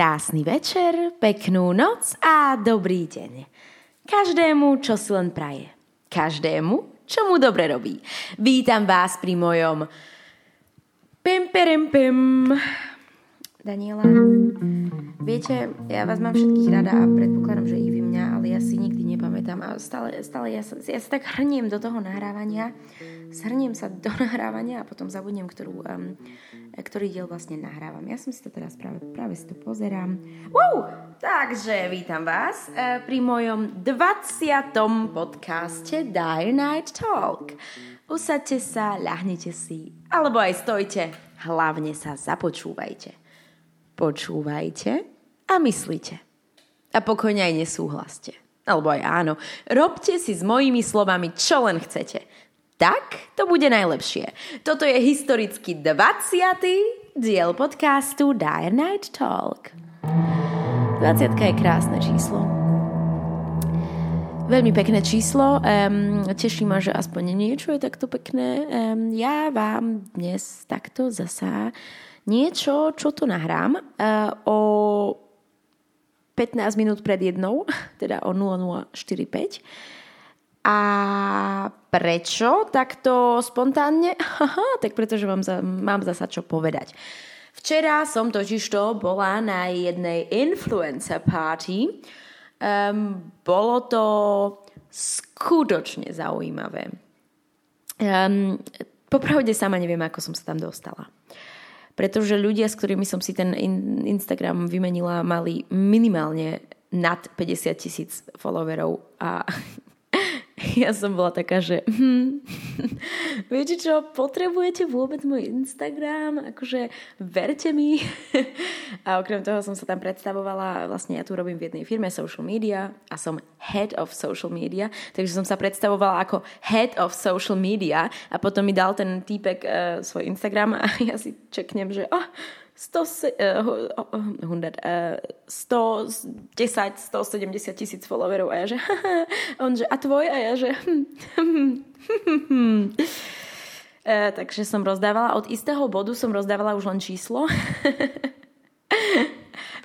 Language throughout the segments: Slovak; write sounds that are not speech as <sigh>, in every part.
Krásny večer, peknú noc a dobrý deň. Každému, čo si len praje. Každému, čo mu dobre robí. Vítam vás pri mojom pem, perem, pem. Daniela, viete, ja vás mám všetkých rada a predpokladám, že i vy mňa, ale ja si nikdy nepamätám a stále, stále ja, sa, ja sa tak hrniem do toho nahrávania, zhrniem sa do <laughs> nahrávania a potom zabudnem, ktorú, um, ktorý diel vlastne nahrávam. Ja som si to teraz práve, práve si to pozerám. Wow! Takže vítam vás uh, pri mojom 20. podcaste Dire Night Talk. Usaďte sa, ľahnite si, alebo aj stojte, hlavne sa započúvajte. Počúvajte a myslíte. A pokojne aj nesúhlaste. Alebo aj áno. Robte si s mojimi slovami, čo len chcete tak to bude najlepšie. Toto je historicky 20. diel podcastu Dire Night Talk. 20 je krásne číslo. Veľmi pekné číslo. Um, teší ma, že aspoň niečo je takto pekné. Um, ja vám dnes takto zasa niečo, čo to nahrám uh, o 15 minút pred jednou, <laughs> teda o 0045 a prečo takto spontánne? <laughs> Aha, tak pretože vám za, mám zasa čo povedať. Včera som totižto bola na jednej influencer party. Um, bolo to skutočne zaujímavé. Um, popravde sama neviem, ako som sa tam dostala. Pretože ľudia, s ktorými som si ten in- Instagram vymenila, mali minimálne nad 50 tisíc followerov a <laughs> ja som bola taká, že hm, <laughs> viete čo, potrebujete vôbec môj Instagram? Akože verte mi. <laughs> a okrem toho som sa tam predstavovala, vlastne ja tu robím v jednej firme social media a som head of social media, takže som sa predstavovala ako head of social media a potom mi dal ten týpek uh, svoj Instagram a ja si čeknem, že oh, 100, uh, 100, 110, 170 tisíc followerov a ja že <laughs> on že a tvoj? A ja že uh, takže som rozdávala od istého bodu som rozdávala už len číslo <laughs>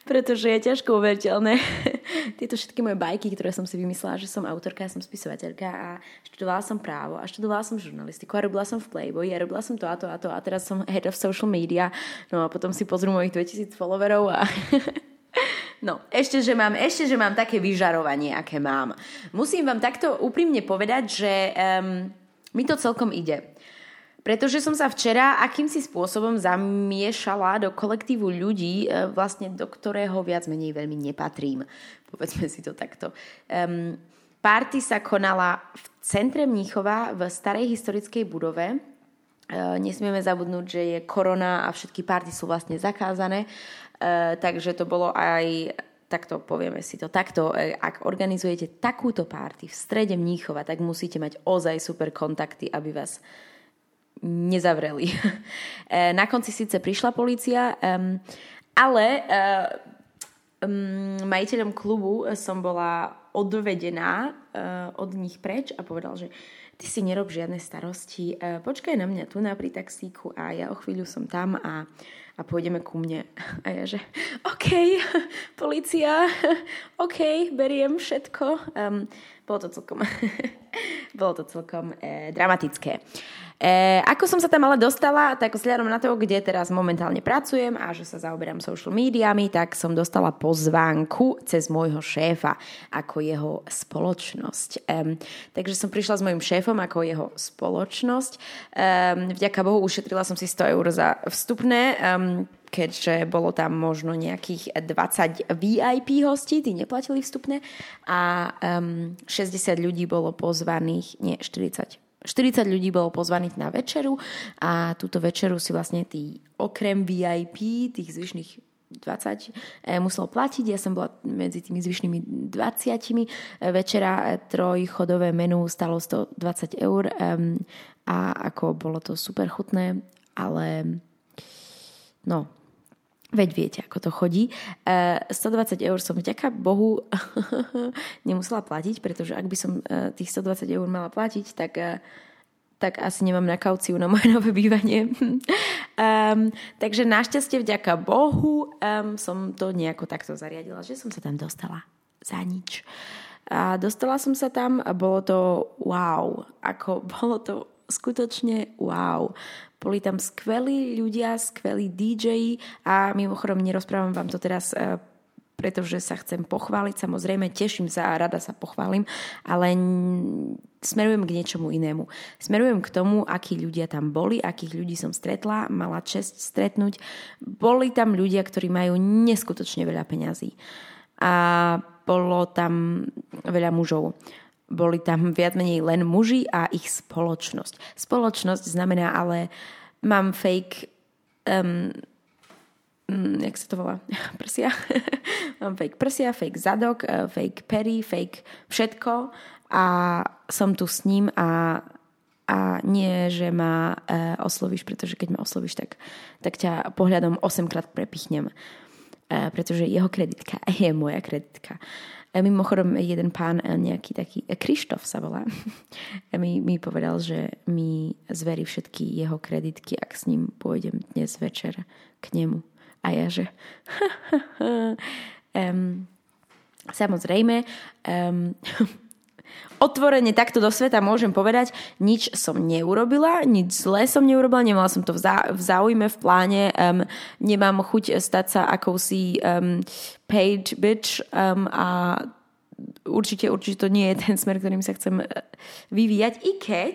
pretože je ťažko uveriteľné <laughs> tieto všetky moje bajky, ktoré som si vymyslela, že som autorka, som spisovateľka a študovala som právo a študovala som žurnalistiku a robila som v Playboy a robila som to a to a to a teraz som head of social media no a potom si pozrú mojich 2000 followerov a <laughs> No, ešte že, mám, ešte, že mám také vyžarovanie, aké mám. Musím vám takto úprimne povedať, že um, mi to celkom ide. Pretože som sa včera akýmsi spôsobom zamiešala do kolektívu ľudí, e, vlastne do ktorého viac menej veľmi nepatrím. Povedzme si to takto. Um, party sa konala v centre Mníchova v starej historickej budove. Uh, nesmieme zabudnúť, že je korona a všetky party sú vlastne zakázané. Uh, takže to bolo aj takto povieme si to takto, ak organizujete takúto party v strede Mníchova, tak musíte mať ozaj super kontakty, aby vás nezavreli. <laughs> E, na konci síce prišla policia, ale e, majiteľom klubu som bola odvedená e, od nich preč a povedal, že ty si nerob žiadne starosti, počkaj na mňa tu na pri taxíku a ja o chvíľu som tam a, a pôjdeme ku mne. <laughs> A ja že, OK, <laughs> policia, OK, beriem všetko. Um, bolo to celkom, bolo to celkom eh, dramatické. E, ako som sa tam ale dostala, tak vzhľadom na to, kde teraz momentálne pracujem a že sa zaoberám social médiami, tak som dostala pozvánku cez môjho šéfa ako jeho spoločnosť. E, takže som prišla s mojim šéfom ako jeho spoločnosť. E, vďaka Bohu ušetrila som si 100 eur za vstupné. E, keďže bolo tam možno nejakých 20 VIP hostí, tí neplatili vstupné a um, 60 ľudí bolo pozvaných, nie 40, 40 ľudí bolo pozvaných na večeru a túto večeru si vlastne tí okrem VIP, tých zvyšných 20 e, musel platiť. Ja som bola medzi tými zvyšnými 20. Večera e, trojchodové menu stalo 120 eur a ako bolo to super chutné, ale no, Veď viete, ako to chodí. 120 eur som vďaka Bohu <laughs> nemusela platiť, pretože ak by som tých 120 eur mala platiť, tak tak asi nemám na kauciu na moje <laughs> nové bývanie. um, <laughs> takže našťastie vďaka Bohu um, som to nejako takto zariadila, že som sa tam dostala za nič. A dostala som sa tam a bolo to wow. Ako bolo to skutočne wow. Boli tam skvelí ľudia, skvelí DJ a mimochodom nerozprávam vám to teraz uh, pretože sa chcem pochváliť. Samozrejme, teším sa a rada sa pochválim, ale smerujem k niečomu inému. Smerujem k tomu, akí ľudia tam boli, akých ľudí som stretla, mala čest stretnúť. Boli tam ľudia, ktorí majú neskutočne veľa peňazí. A bolo tam veľa mužov. Boli tam viac menej len muži a ich spoločnosť. Spoločnosť znamená ale mám fake um, mm, jak sa to volá, <laughs> prsia. <laughs> Mám fake prsia, fake zadok, eh, fake pery, fake všetko a som tu s ním a, a nie, že ma uh, oslovíš, pretože keď ma oslovíš, tak, tak ťa pohľadom 8 krát prepichnem. Uh, pretože jeho kreditka <laughs> je moja kreditka. Uh, mimochodom, jeden pán, nejaký taký, Krištof sa volá, <laughs> mi, mi povedal, že mi zverí všetky jeho kreditky, ak s ním pôjdem dnes večer k nemu. A ja, že <laughs> um, samozrejme um, otvorene takto do sveta môžem povedať, nič som neurobila, nič zlé som neurobila, nemala som to v, zá, v záujme, v pláne, um, nemám chuť stať sa akousi um, paid bitch um, a určite, určite to nie je ten smer, ktorým sa chcem e, vyvíjať. I keď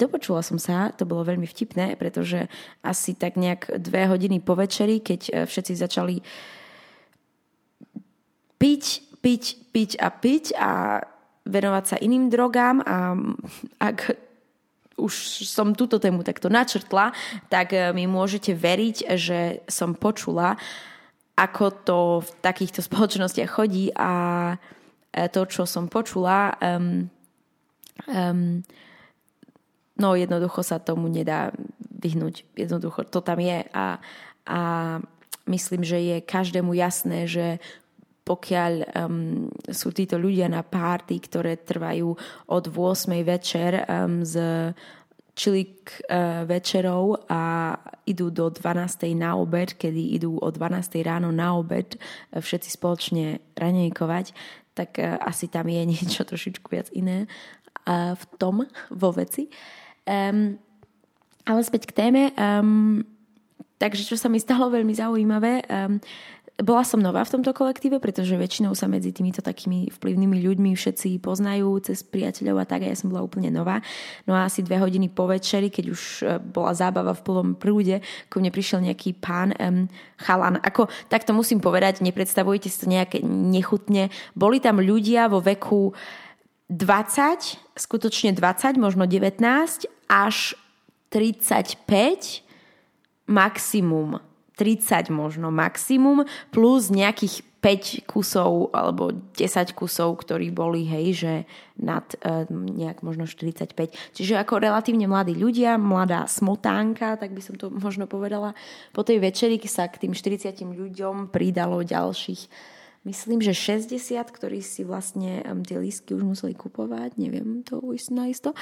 dopočula som sa, to bolo veľmi vtipné, pretože asi tak nejak dve hodiny po večeri, keď e, všetci začali piť, piť, piť a piť a venovať sa iným drogám a ak už som túto tému takto načrtla, tak e, mi môžete veriť, že som počula, ako to v takýchto <laughs> spoločnostiach chodí a E, to, čo som počula, um, um, no jednoducho sa tomu nedá vyhnúť. Jednoducho to tam je a, a myslím, že je každému jasné, že pokiaľ um, sú títo ľudia na párty, ktoré trvajú od 8. večer um, z čilik uh, večerov a idú do 12. na obed, kedy idú o 12. ráno na obed uh, všetci spoločne ranejkovať, tak uh, asi tam je <laughs> niečo trošičku viac iné uh, v tom, vo veci. Um, ale späť k téme. Um, takže čo sa mi stalo veľmi zaujímavé, um, bola som nová v tomto kolektíve, pretože väčšinou sa medzi týmito takými vplyvnými ľuďmi všetci poznajú cez priateľov a tak a ja som bola úplne nová. No a asi dve hodiny po večeri, keď už e, bola zábava v plnom prúde, ku mne prišiel nejaký pán um, chalan. Ako, tak to musím povedať, nepredstavujte si to nejaké nechutne. Boli tam ľudia vo veku 20, skutočne 20, možno 19 až 35 maximum 30 možno maximum, plus nejakých 5 kusov alebo 10 kusov, ktorí boli, hej, že nad e, nejak možno 45. Čiže ako relatívne mladí ľudia, mladá smotánka, tak by som to <laughs> možno povedala. Po tej večeri sa k tým 40 ľuďom pridalo ďalších myslím, že 60, ktorí si vlastne um, tie lístky už museli kupovať, neviem to už naisto.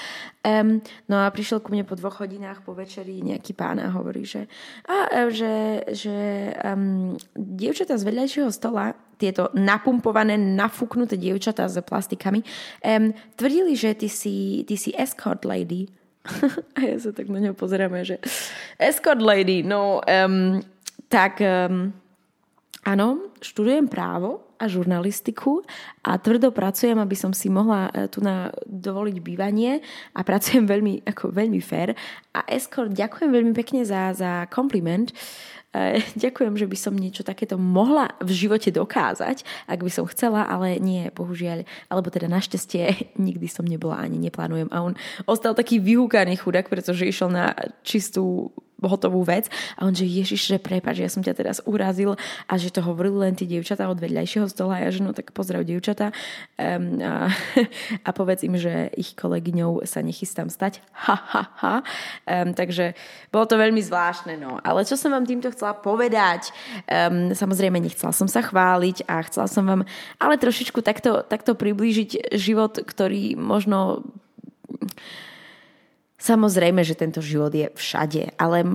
Um, no a prišiel ku mne po dvoch hodinách po večeri nejaký pán a hovorí, že, a, e, že, že um, dievčatá z vedľajšieho stola tieto napumpované, nafúknuté dievčatá s plastikami, um, tvrdili, že ty si, ty si escort lady. <laughs> a ja sa tak na ňo pozeráme, že escort lady, no um, tak um, Áno, študujem právo a žurnalistiku a tvrdo pracujem, aby som si mohla e, tu na dovoliť bývanie a pracujem <laughs> veľmi, ako veľmi fair. A Escort, ďakujem veľmi pekne za, za kompliment. E, ďakujem, že by som niečo takéto mohla v živote dokázať, ak by som chcela, ale nie, bohužiaľ, alebo teda našťastie <laughs> nikdy som nebola ani neplánujem. A on ostal taký vyhúkaný chudák, pretože išiel na čistú hotovú vec. A on, že Ježiš, že prepáč, ja som ťa teraz urazil a že to hovorili len tie dievčatá od vedľajšieho stola ja, že no tak pozdrav dievčatá um, a, <laughs> a povedz im, že ich kolegyňou sa nechystám stať. Ha, ha, ha. Um, takže bolo to veľmi zvláštne, no. Ale čo som vám týmto chcela povedať, um, samozrejme nechcela som sa chváliť a chcela som vám ale trošičku takto, takto priblížiť život, ktorý možno Samozrejme, že tento život je všade, ale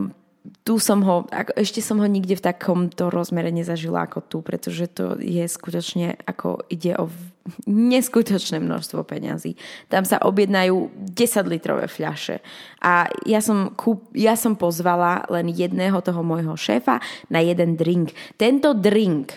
tu som ho, ešte som ho nikde v takomto rozmere nezažila ako tu, pretože to je skutočne, ako ide o neskutočné množstvo peňazí. Tam sa objednajú 10 litrové fľaše. A ja som, kúp, ja som pozvala len jedného toho môjho šéfa na jeden drink. Tento drink,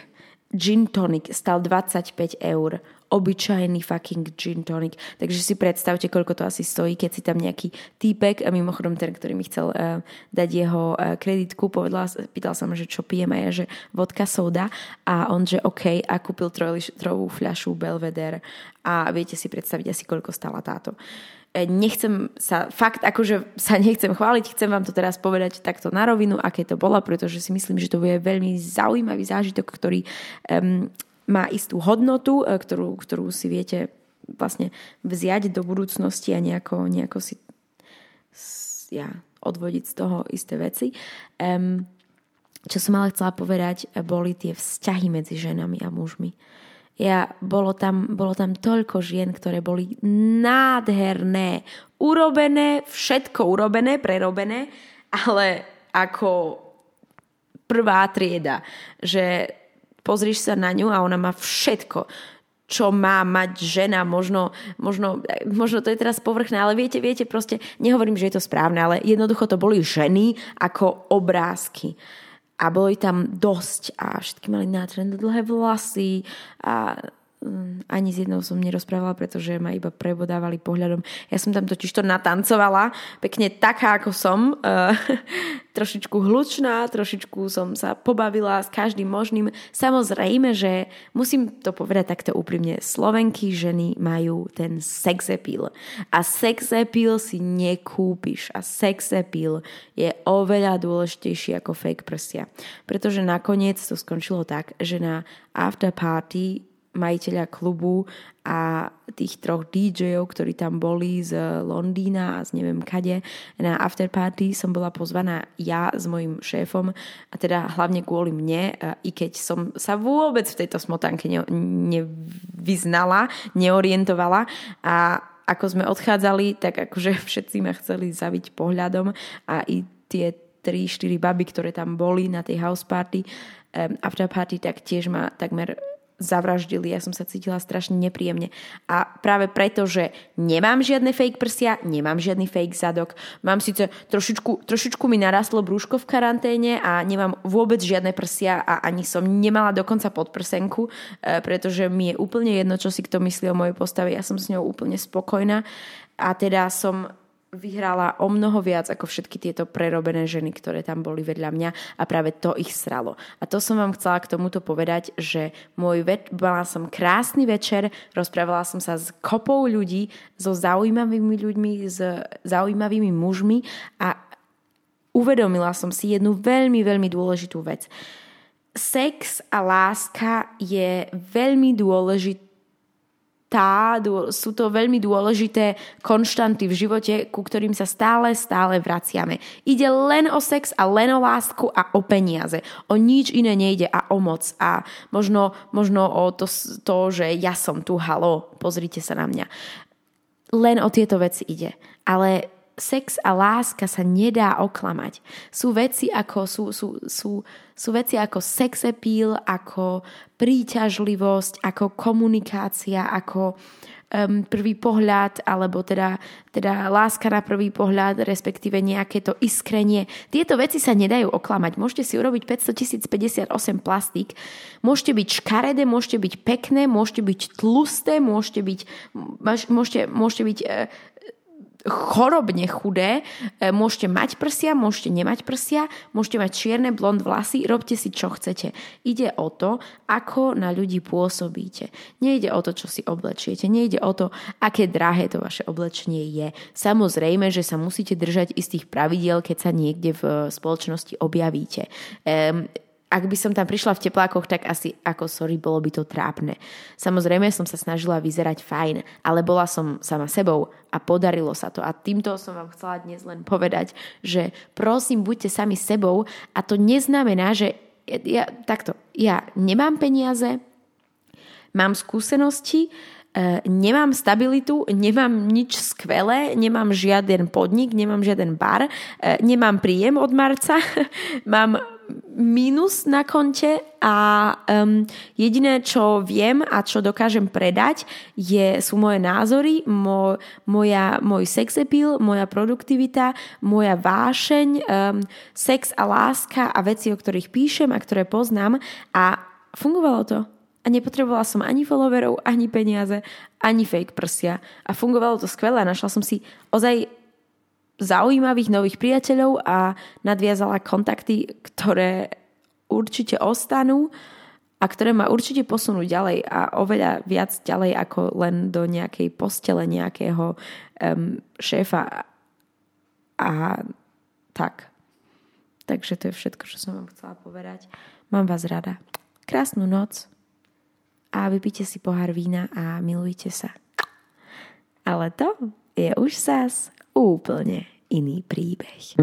gin tonic, stal 25 eur obyčajný fucking gin tonic. Takže si predstavte, koľko to asi stojí, keď si tam nejaký týpek, a mimochodom ten, ktorý mi chcel uh, dať jeho uh, kreditku, povedala, pýtal sa ma, že čo pijem a ja, že vodka soda. A on, že OK a kúpil trojlitrovú fľašu Belvedere. A viete si predstaviť asi, koľko stala táto. E, nechcem sa, fakt akože sa nechcem chváliť, chcem vám to teraz povedať takto na rovinu, aké to bolo, pretože si myslím, že to bude veľmi zaujímavý zážitok, ktorý um, má istú hodnotu, e, ktorú, ktorú si viete vlastne vziať do budúcnosti a nejako, nejako si ja, odvodiť z toho isté veci. Um, čo som ale chcela povedať, boli tie vzťahy medzi ženami a mužmi. Ja, bolo, tam, bolo tam toľko žien, ktoré boli nádherné, urobené, všetko urobené, prerobené, ale ako prvá trieda, že pozrieš sa na ňu a ona má všetko čo má mať žena, možno, možno, možno to je teraz povrchné, ale viete, viete, proste nehovorím, že je to správne, ale jednoducho to boli ženy ako obrázky. A boli tam dosť a všetky mali nádherné dlhé vlasy a ani s jednou som nerozprávala, pretože ma iba prebodávali pohľadom. Ja som tam totiž to natancovala, pekne taká, ako som, uh, <laughs> trošičku hlučná, trošičku som sa pobavila s každým možným. Samozrejme, že musím to povedať takto úprimne, Slovenky ženy majú ten sex appeal. A sex appeal si nekúpiš. A sex appeal je oveľa dôležitejší ako fake prsia. Pretože nakoniec to skončilo tak, že na after party majiteľa klubu a tých troch DJov, ktorí tam boli z Londýna a z neviem kade na afterparty som bola pozvaná ja s mojim šéfom a teda hlavne kvôli mne, i keď som sa vôbec v tejto smotanke ne, nevyznala, neorientovala a ako sme odchádzali, tak akože <laughs> všetci ma chceli zaviť pohľadom a i tie 3-4 baby, ktoré tam boli na tej house party, um, after party, tak tiež ma takmer zavraždili. Ja som sa cítila strašne nepríjemne. A práve preto, že nemám žiadne fake prsia, nemám žiadny fake zadok, mám síce trošičku, trošičku mi narastlo brúško v karanténe a nemám vôbec žiadne prsia a ani som nemala dokonca podprsenku, e, pretože mi je úplne jedno, čo si kto myslí o mojej postave. Ja som s ňou úplne spokojná a teda som vyhrala o mnoho viac ako všetky tieto prerobené ženy, ktoré tam boli vedľa mňa a práve to ich sralo. A to som vám chcela k tomuto povedať, že môj ve- mala som krásny večer, rozprávala som sa s kopou ľudí, so zaujímavými ľuďmi, s zaujímavými mužmi a uvedomila som si jednu veľmi, veľmi dôležitú vec. Sex a láska je veľmi dôležitý tá, sú to veľmi dôležité konštanty v živote, ku ktorým sa stále, stále vraciame. Ide len o sex a len o lásku a o peniaze. O nič iné nejde a o moc. A možno, možno o to, to, že ja som tu, halo, pozrite sa na mňa. Len o tieto veci ide. Ale sex a láska sa nedá oklamať. Sú veci ako, sú, sú, sú, sú veci ako sex appeal, ako príťažlivosť, ako komunikácia, ako um, prvý pohľad, alebo teda, teda láska na prvý pohľad, respektíve nejaké to iskrenie. Tieto veci sa nedajú oklamať. Môžete si urobiť 500 058 plastík, môžete byť škaredé, môžete byť pekné, môžete byť tlusté, môžete byť, môžete, môžete byť uh, chorobne chudé, e, môžete mať prsia, môžete nemať prsia, môžete mať čierne blond vlasy, robte si čo chcete. Ide o to, ako na ľudí pôsobíte. Nejde o to, čo si oblečiete, nejde o to, aké drahé to vaše oblečenie je. Samozrejme, že sa musíte držať istých pravidiel, keď sa niekde v spoločnosti objavíte. Um, ak by som tam prišla v teplákoch, tak asi ako sorry, bolo by to trápne. Samozrejme som sa snažila vyzerať fajn, ale bola som sama sebou a podarilo sa to. A týmto som vám chcela dnes len povedať, že prosím, buďte sami sebou a to neznamená, že ja, takto, ja nemám peniaze, mám skúsenosti, e, nemám stabilitu, nemám nič skvelé, nemám žiaden podnik, nemám žiaden bar, e, nemám príjem od marca, <laughs> mám mínus na konte a um, jediné, čo viem a čo dokážem predať, je, sú moje názory, mo, moja, môj sex appeal, moja produktivita, moja vášeň, um, sex a láska a veci, o ktorých píšem a ktoré poznám a fungovalo to. A nepotrebovala som ani followerov, ani peniaze, ani fake prsia. A fungovalo to skvelé. Našla som si ozaj zaujímavých nových priateľov a nadviazala kontakty, ktoré určite ostanú a ktoré ma určite posunú ďalej a oveľa viac ďalej ako len do nejakej postele nejakého um, šéfa a tak. Takže to je všetko, čo som vám chcela povedať. Mám vás rada. Krásnu noc a vypite si pohár vína a milujte sa. Ale to je už zás úplne iný príbeh.